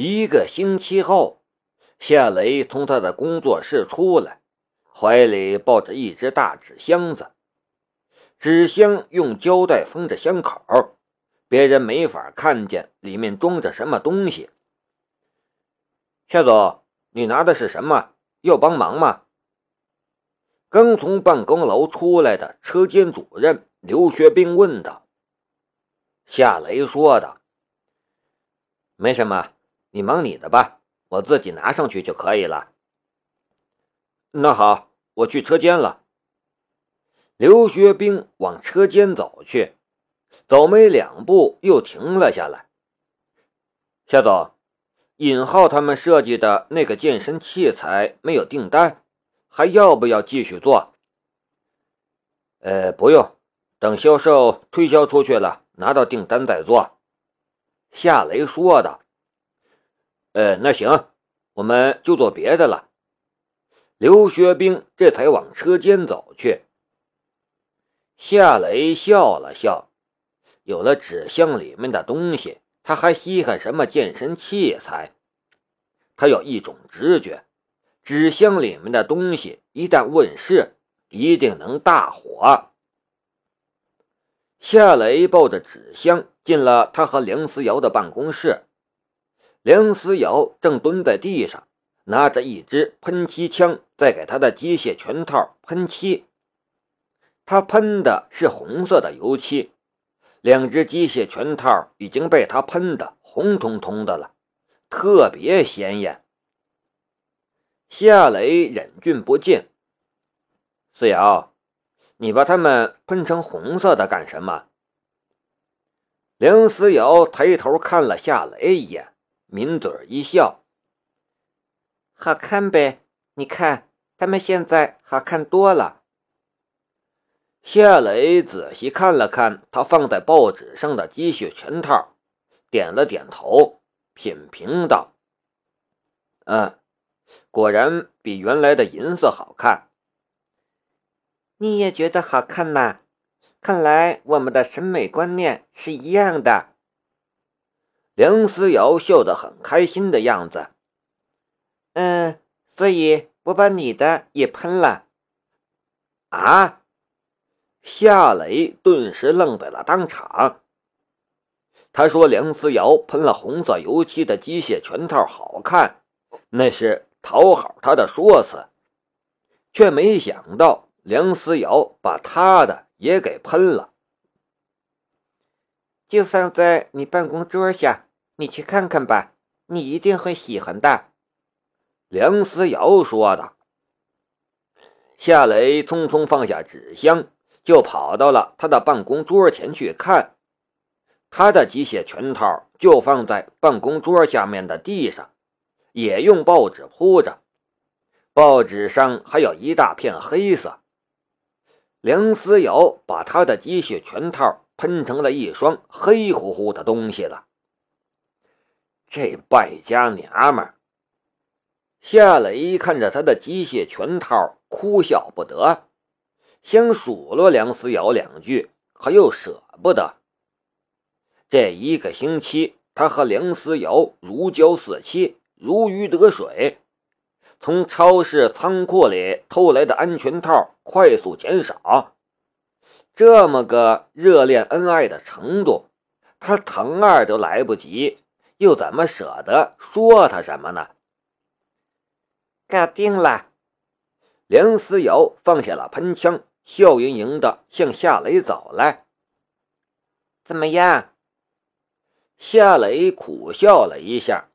一个星期后，夏雷从他的工作室出来，怀里抱着一只大纸箱子，纸箱用胶带封着箱口，别人没法看见里面装着什么东西。夏总，你拿的是什么？要帮忙吗？刚从办公楼出来的车间主任刘学兵问道。夏雷说道：“没什么，你忙你的吧，我自己拿上去就可以了。”那好，我去车间了。刘学兵往车间走去，走没两步又停了下来。夏总，尹浩他们设计的那个健身器材没有订单，还要不要继续做？呃，不用，等销售推销出去了。拿到订单再做，夏雷说的。呃，那行，我们就做别的了。刘学兵这才往车间走去。夏雷笑了笑，有了纸箱里面的东西，他还稀罕什么健身器材？他有一种直觉，纸箱里面的东西一旦问世，一定能大火。夏雷抱着纸箱进了他和梁思瑶的办公室。梁思瑶正蹲在地上，拿着一支喷漆枪在给他的机械拳套喷漆。他喷的是红色的油漆，两只机械拳套已经被他喷得红彤彤的了，特别显眼。夏雷忍俊不禁：“思瑶。”你把他们喷成红色的干什么？梁思瑶抬头看了夏雷一眼，抿嘴一笑：“好看呗，你看他们现在好看多了。”夏雷仔细看了看他放在报纸上的积雪拳套，点了点头，品评道：“嗯，果然比原来的银色好看。”你也觉得好看呐？看来我们的审美观念是一样的。梁思瑶笑得很开心的样子。嗯，所以我把你的也喷了。啊！夏雷顿时愣在了当场。他说：“梁思瑶喷了红色油漆的机械拳套好看，那是讨好他的说辞，却没想到。”梁思瑶把他的也给喷了，就放在你办公桌下，你去看看吧，你一定会喜欢的。”梁思瑶说的。夏雷匆匆放下纸箱，就跑到了他的办公桌前去看。他的机械拳套就放在办公桌下面的地上，也用报纸铺着，报纸上还有一大片黑色。梁思瑶把他的机械拳套喷成了一双黑乎乎的东西了。这败家娘们儿！夏雷看着他的机械拳套，哭笑不得，想数落梁思瑶两句，可又舍不得。这一个星期，他和梁思瑶如胶似漆，如鱼得水。从超市仓库里偷来的安全套快速减少，这么个热恋恩爱的程度，他疼爱都来不及，又怎么舍得说他什么呢？搞定了，梁思瑶放下了喷枪，笑盈盈的向夏雷走来。怎么样？夏雷苦笑了一下。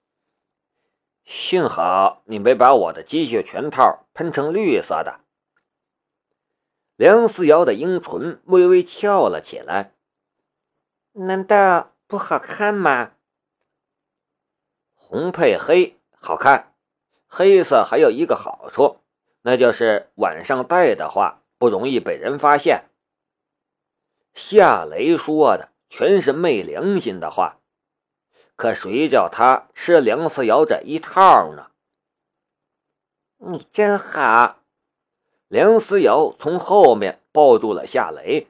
幸好你没把我的机械拳套喷成绿色的。梁思瑶的樱唇微微翘了起来。难道不好看吗？红配黑好看，黑色还有一个好处，那就是晚上戴的话不容易被人发现。夏雷说的全是昧良心的话。可谁叫他吃梁思瑶这一套呢？你真好。梁思瑶从后面抱住了夏雷，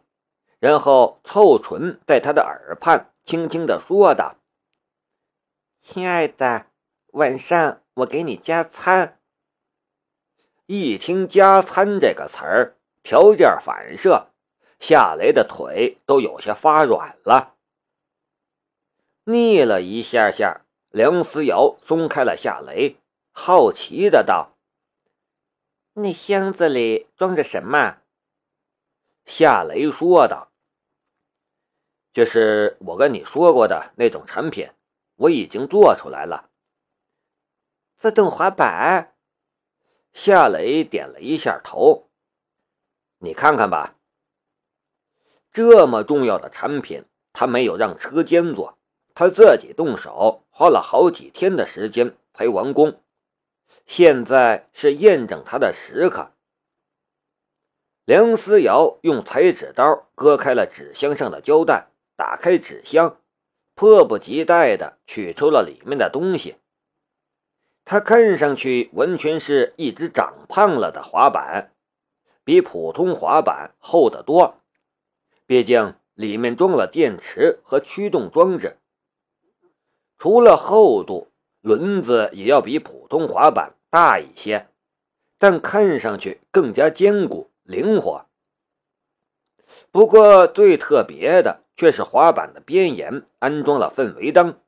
然后凑唇在他的耳畔轻轻的说道：“亲爱的，晚上我给你加餐。一听“加餐”这个词儿，条件反射，夏雷的腿都有些发软了。腻了一下下，梁思瑶松开了夏雷，好奇的道：“那箱子里装着什么？”夏雷说道：“就是我跟你说过的那种产品，我已经做出来了。自动滑板。”夏雷点了一下头，你看看吧。这么重要的产品，他没有让车间做，他自己动手，花了好几天的时间才完工。现在是验证他的时刻。梁思瑶用裁纸刀割开了纸箱上的胶带，打开纸箱，迫不及待地取出了里面的东西。它看上去完全是一只长胖了的滑板，比普通滑板厚得多。毕竟里面装了电池和驱动装置。除了厚度，轮子也要比普通滑板大一些，但看上去更加坚固灵活。不过最特别的却是滑板的边沿安装了氛围灯。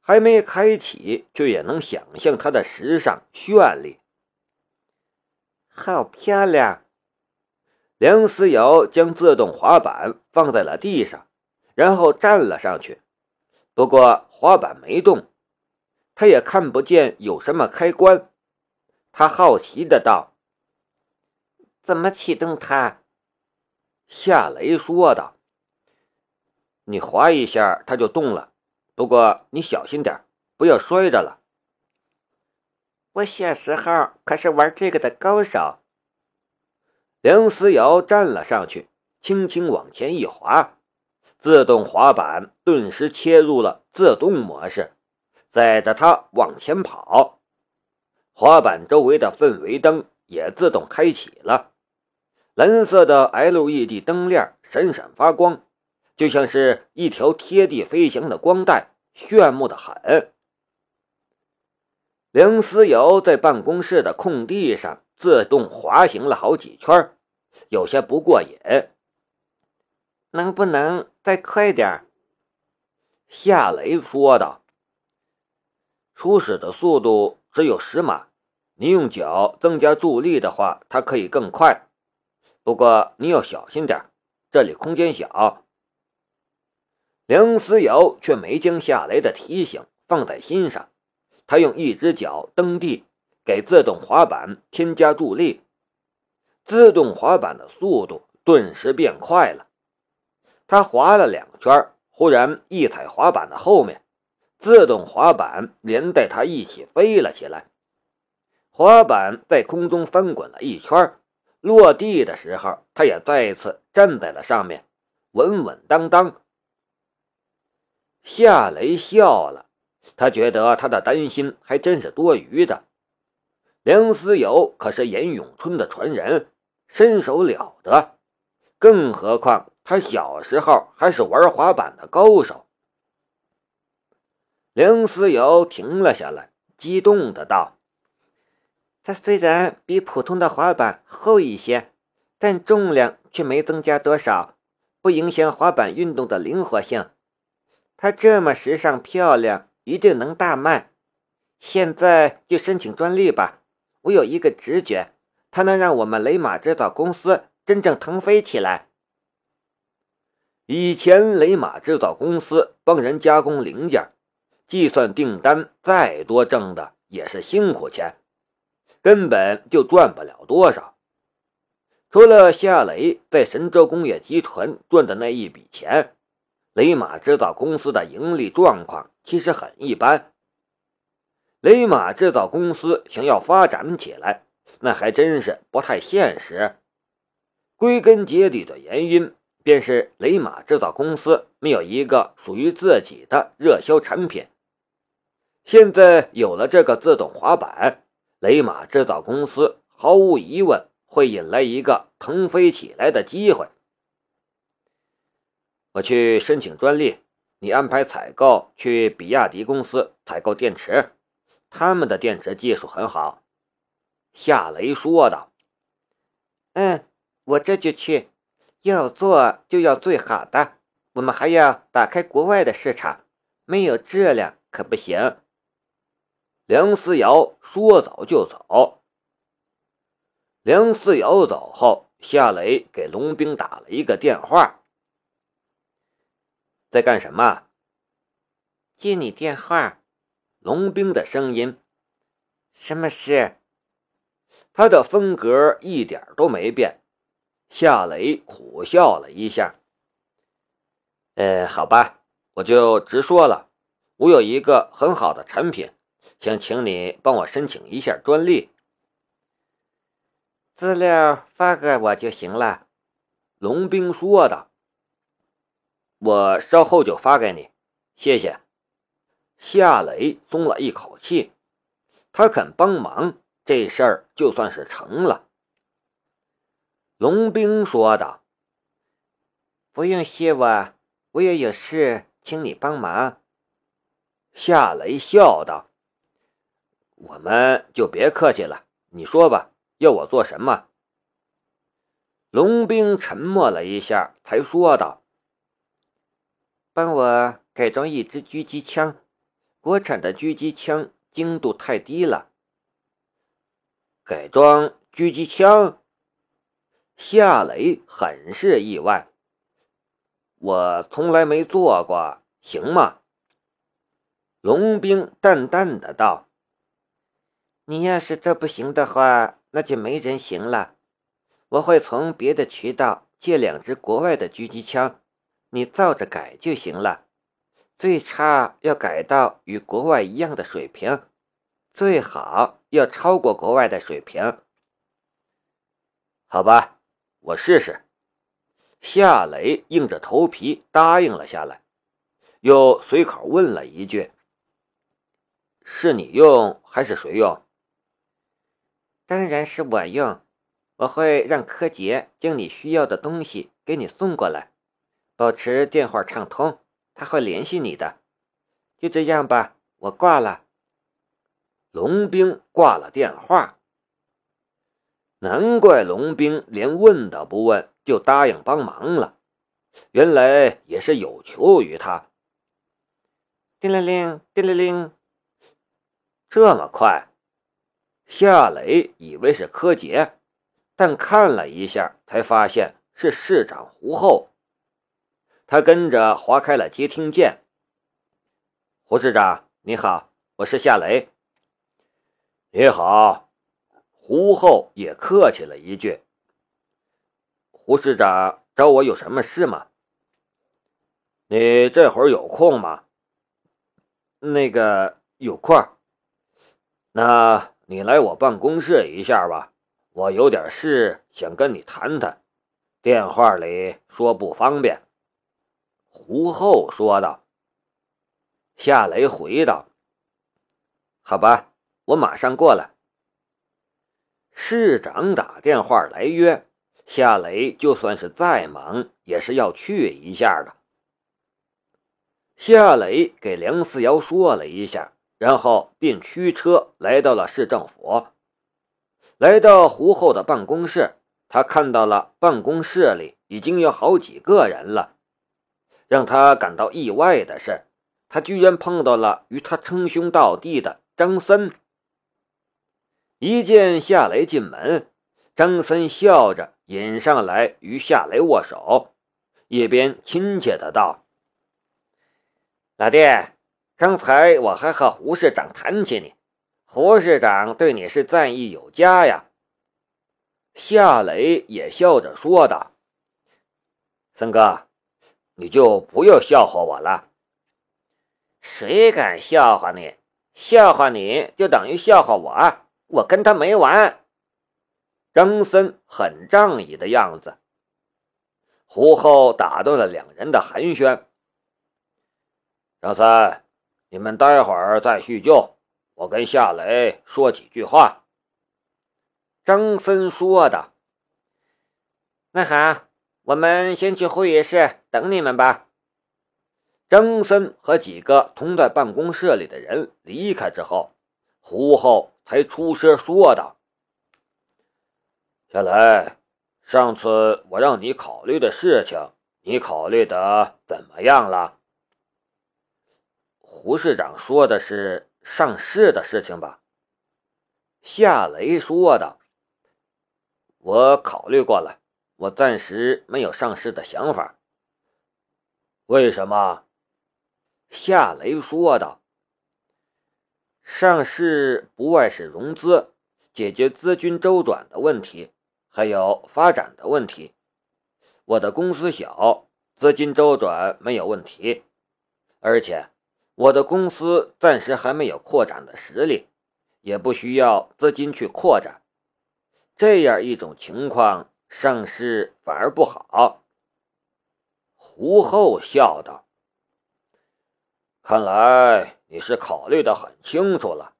还没开启，却也能想象它的时尚绚丽。好漂亮！梁思瑶将自动滑板放在了地上，然后站了上去。不过滑板没动，他也看不见有什么开关。他好奇的道：“怎么启动它？”夏雷说道：“你滑一下，它就动了。”不过你小心点，不要摔着了。我小时候可是玩这个的高手。梁思瑶站了上去，轻轻往前一滑，自动滑板顿时切入了自动模式，载着他往前跑。滑板周围的氛围灯也自动开启了，蓝色的 LED 灯链闪闪发光。就像是一条贴地飞翔的光带，炫目的很。梁思瑶在办公室的空地上自动滑行了好几圈，有些不过瘾。能不能再快点？夏雷说道。初始的速度只有十码，你用脚增加助力的话，它可以更快。不过你要小心点，这里空间小。梁思瑶却没将夏雷的提醒放在心上，他用一只脚蹬地，给自动滑板添加助力，自动滑板的速度顿时变快了。他滑了两圈，忽然一踩滑板的后面，自动滑板连带他一起飞了起来。滑板在空中翻滚了一圈，落地的时候，他也再次站在了上面，稳稳当当。夏雷笑了，他觉得他的担心还真是多余的。梁思友可是严永春的传人，身手了得，更何况他小时候还是玩滑板的高手。梁思友停了下来，激动的道：“它虽然比普通的滑板厚一些，但重量却没增加多少，不影响滑板运动的灵活性。”它这么时尚漂亮，一定能大卖。现在就申请专利吧！我有一个直觉，它能让我们雷马制造公司真正腾飞起来。以前雷马制造公司帮人加工零件，计算订单再多，挣的也是辛苦钱，根本就赚不了多少。除了夏雷在神州工业集团赚的那一笔钱。雷马制造公司的盈利状况其实很一般。雷马制造公司想要发展起来，那还真是不太现实。归根结底的原因，便是雷马制造公司没有一个属于自己的热销产品。现在有了这个自动滑板，雷马制造公司毫无疑问会引来一个腾飞起来的机会。我去申请专利，你安排采购去比亚迪公司采购电池，他们的电池技术很好。”夏雷说道。“嗯，我这就去。要做就要最好的，我们还要打开国外的市场，没有质量可不行。”梁思瑶说走就走。梁思瑶走后，夏雷给龙兵打了一个电话：“在干什么？”接你电话。龙兵的声音：“什么事？”他的风格一点都没变。夏雷苦笑了一下：“呃，好吧，我就直说了，我有一个很好的产品。”想请你帮我申请一下专利，资料发给我就行了。”龙兵说道。“我稍后就发给你，谢谢。”夏雷松了一口气，他肯帮忙，这事儿就算是成了。龙兵说道：“不用谢我，我也有事，请你帮忙。”夏雷笑道。我们就别客气了，你说吧，要我做什么？龙兵沉默了一下，才说道：“帮我改装一支狙击枪，国产的狙击枪精度太低了。”改装狙击枪？夏雷很是意外，我从来没做过，行吗？龙兵淡淡的道。你要是这不行的话，那就没人行了。我会从别的渠道借两支国外的狙击枪，你照着改就行了。最差要改到与国外一样的水平，最好要超过国外的水平。好吧，我试试。夏雷硬着头皮答应了下来，又随口问了一句：“是你用还是谁用？”当然是我用，我会让柯洁将你需要的东西给你送过来，保持电话畅通，他会联系你的。就这样吧，我挂了。龙兵挂了电话，难怪龙兵连问都不问就答应帮忙了，原来也是有求于他。叮铃铃，叮铃铃，这么快？夏雷以为是柯洁，但看了一下，才发现是市长胡厚。他跟着划开了接听键。胡市长，你好，我是夏雷。你好，胡厚也客气了一句。胡市长找我有什么事吗？你这会儿有空吗？那个有空。那。你来我办公室一下吧，我有点事想跟你谈谈，电话里说不方便。”胡厚说道。夏雷回道：“好吧，我马上过来。”市长打电话来约夏雷，就算是再忙，也是要去一下的。夏雷给梁思瑶说了一下。然后便驱车来到了市政府，来到胡厚的办公室，他看到了办公室里已经有好几个人了。让他感到意外的是，他居然碰到了与他称兄道弟的张森。一见夏雷进门，张森笑着引上来与夏雷握手，一边亲切的道：“老弟。”刚才我还和胡市长谈起你，胡市长对你是赞誉有加呀。夏雷也笑着说道：“森哥，你就不要笑话我了。谁敢笑话你？笑话你就等于笑话我，我跟他没完。”张森很仗义的样子。胡厚打断了两人的寒暄。张三。你们待会儿再叙旧，我跟夏雷说几句话。”张森说的。“那好，我们先去会议室等你们吧。”张森和几个同在办公室里的人离开之后，胡厚才出声说道：“夏雷，上次我让你考虑的事情，你考虑的怎么样了？”胡市长说的是上市的事情吧？夏雷说道：“我考虑过了，我暂时没有上市的想法。”为什么？夏雷说道：“上市不外是融资，解决资金周转的问题，还有发展的问题。我的公司小，资金周转没有问题，而且我的公司暂时还没有扩展的实力，也不需要资金去扩展。这样一种情况，上市反而不好。”胡后笑道：“看来你是考虑的很清楚了。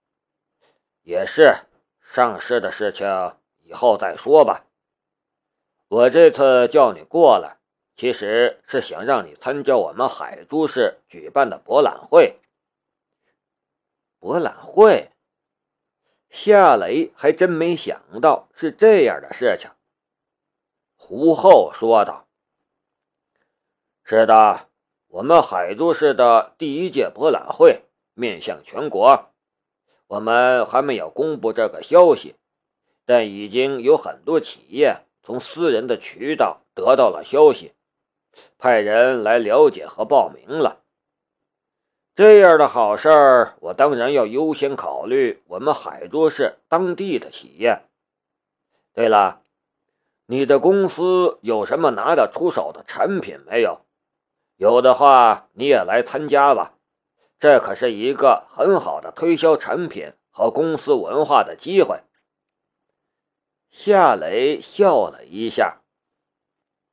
也是，上市的事情以后再说吧。我这次叫你过来，其实是想让你参加我们海珠市举办的博览会。博览会，夏雷还真没想到是这样的事情。”胡后说道。是的，我们海珠市的第一届博览会面向全国，我们还没有公布这个消息，但已经有很多企业从私人的渠道得到了消息，派人来了解和报名了。这样的好事儿，我当然要优先考虑我们海珠市当地的企业。对了，你的公司有什么拿得出手的产品没有？有的话，你也来参加吧，这可是一个很好的推销产品和公司文化的机会。夏雷笑了一下，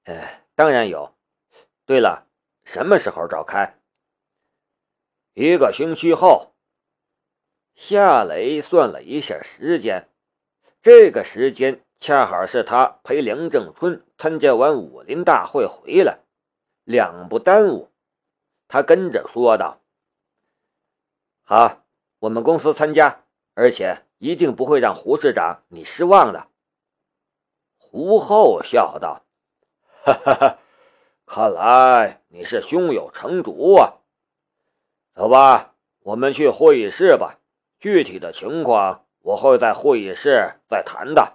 哎，当然有。对了，什么时候召开？一个星期后。夏雷算了一下时间，这个时间恰好是他陪梁正春参加完武林大会回来。两不耽误，他跟着说道：“好，我们公司参加，而且一定不会让胡市长你失望的。”胡厚笑道：“哈哈哈，看来你是胸有成竹啊。走吧，我们去会议室吧，具体的情况我会在会议室再谈的。”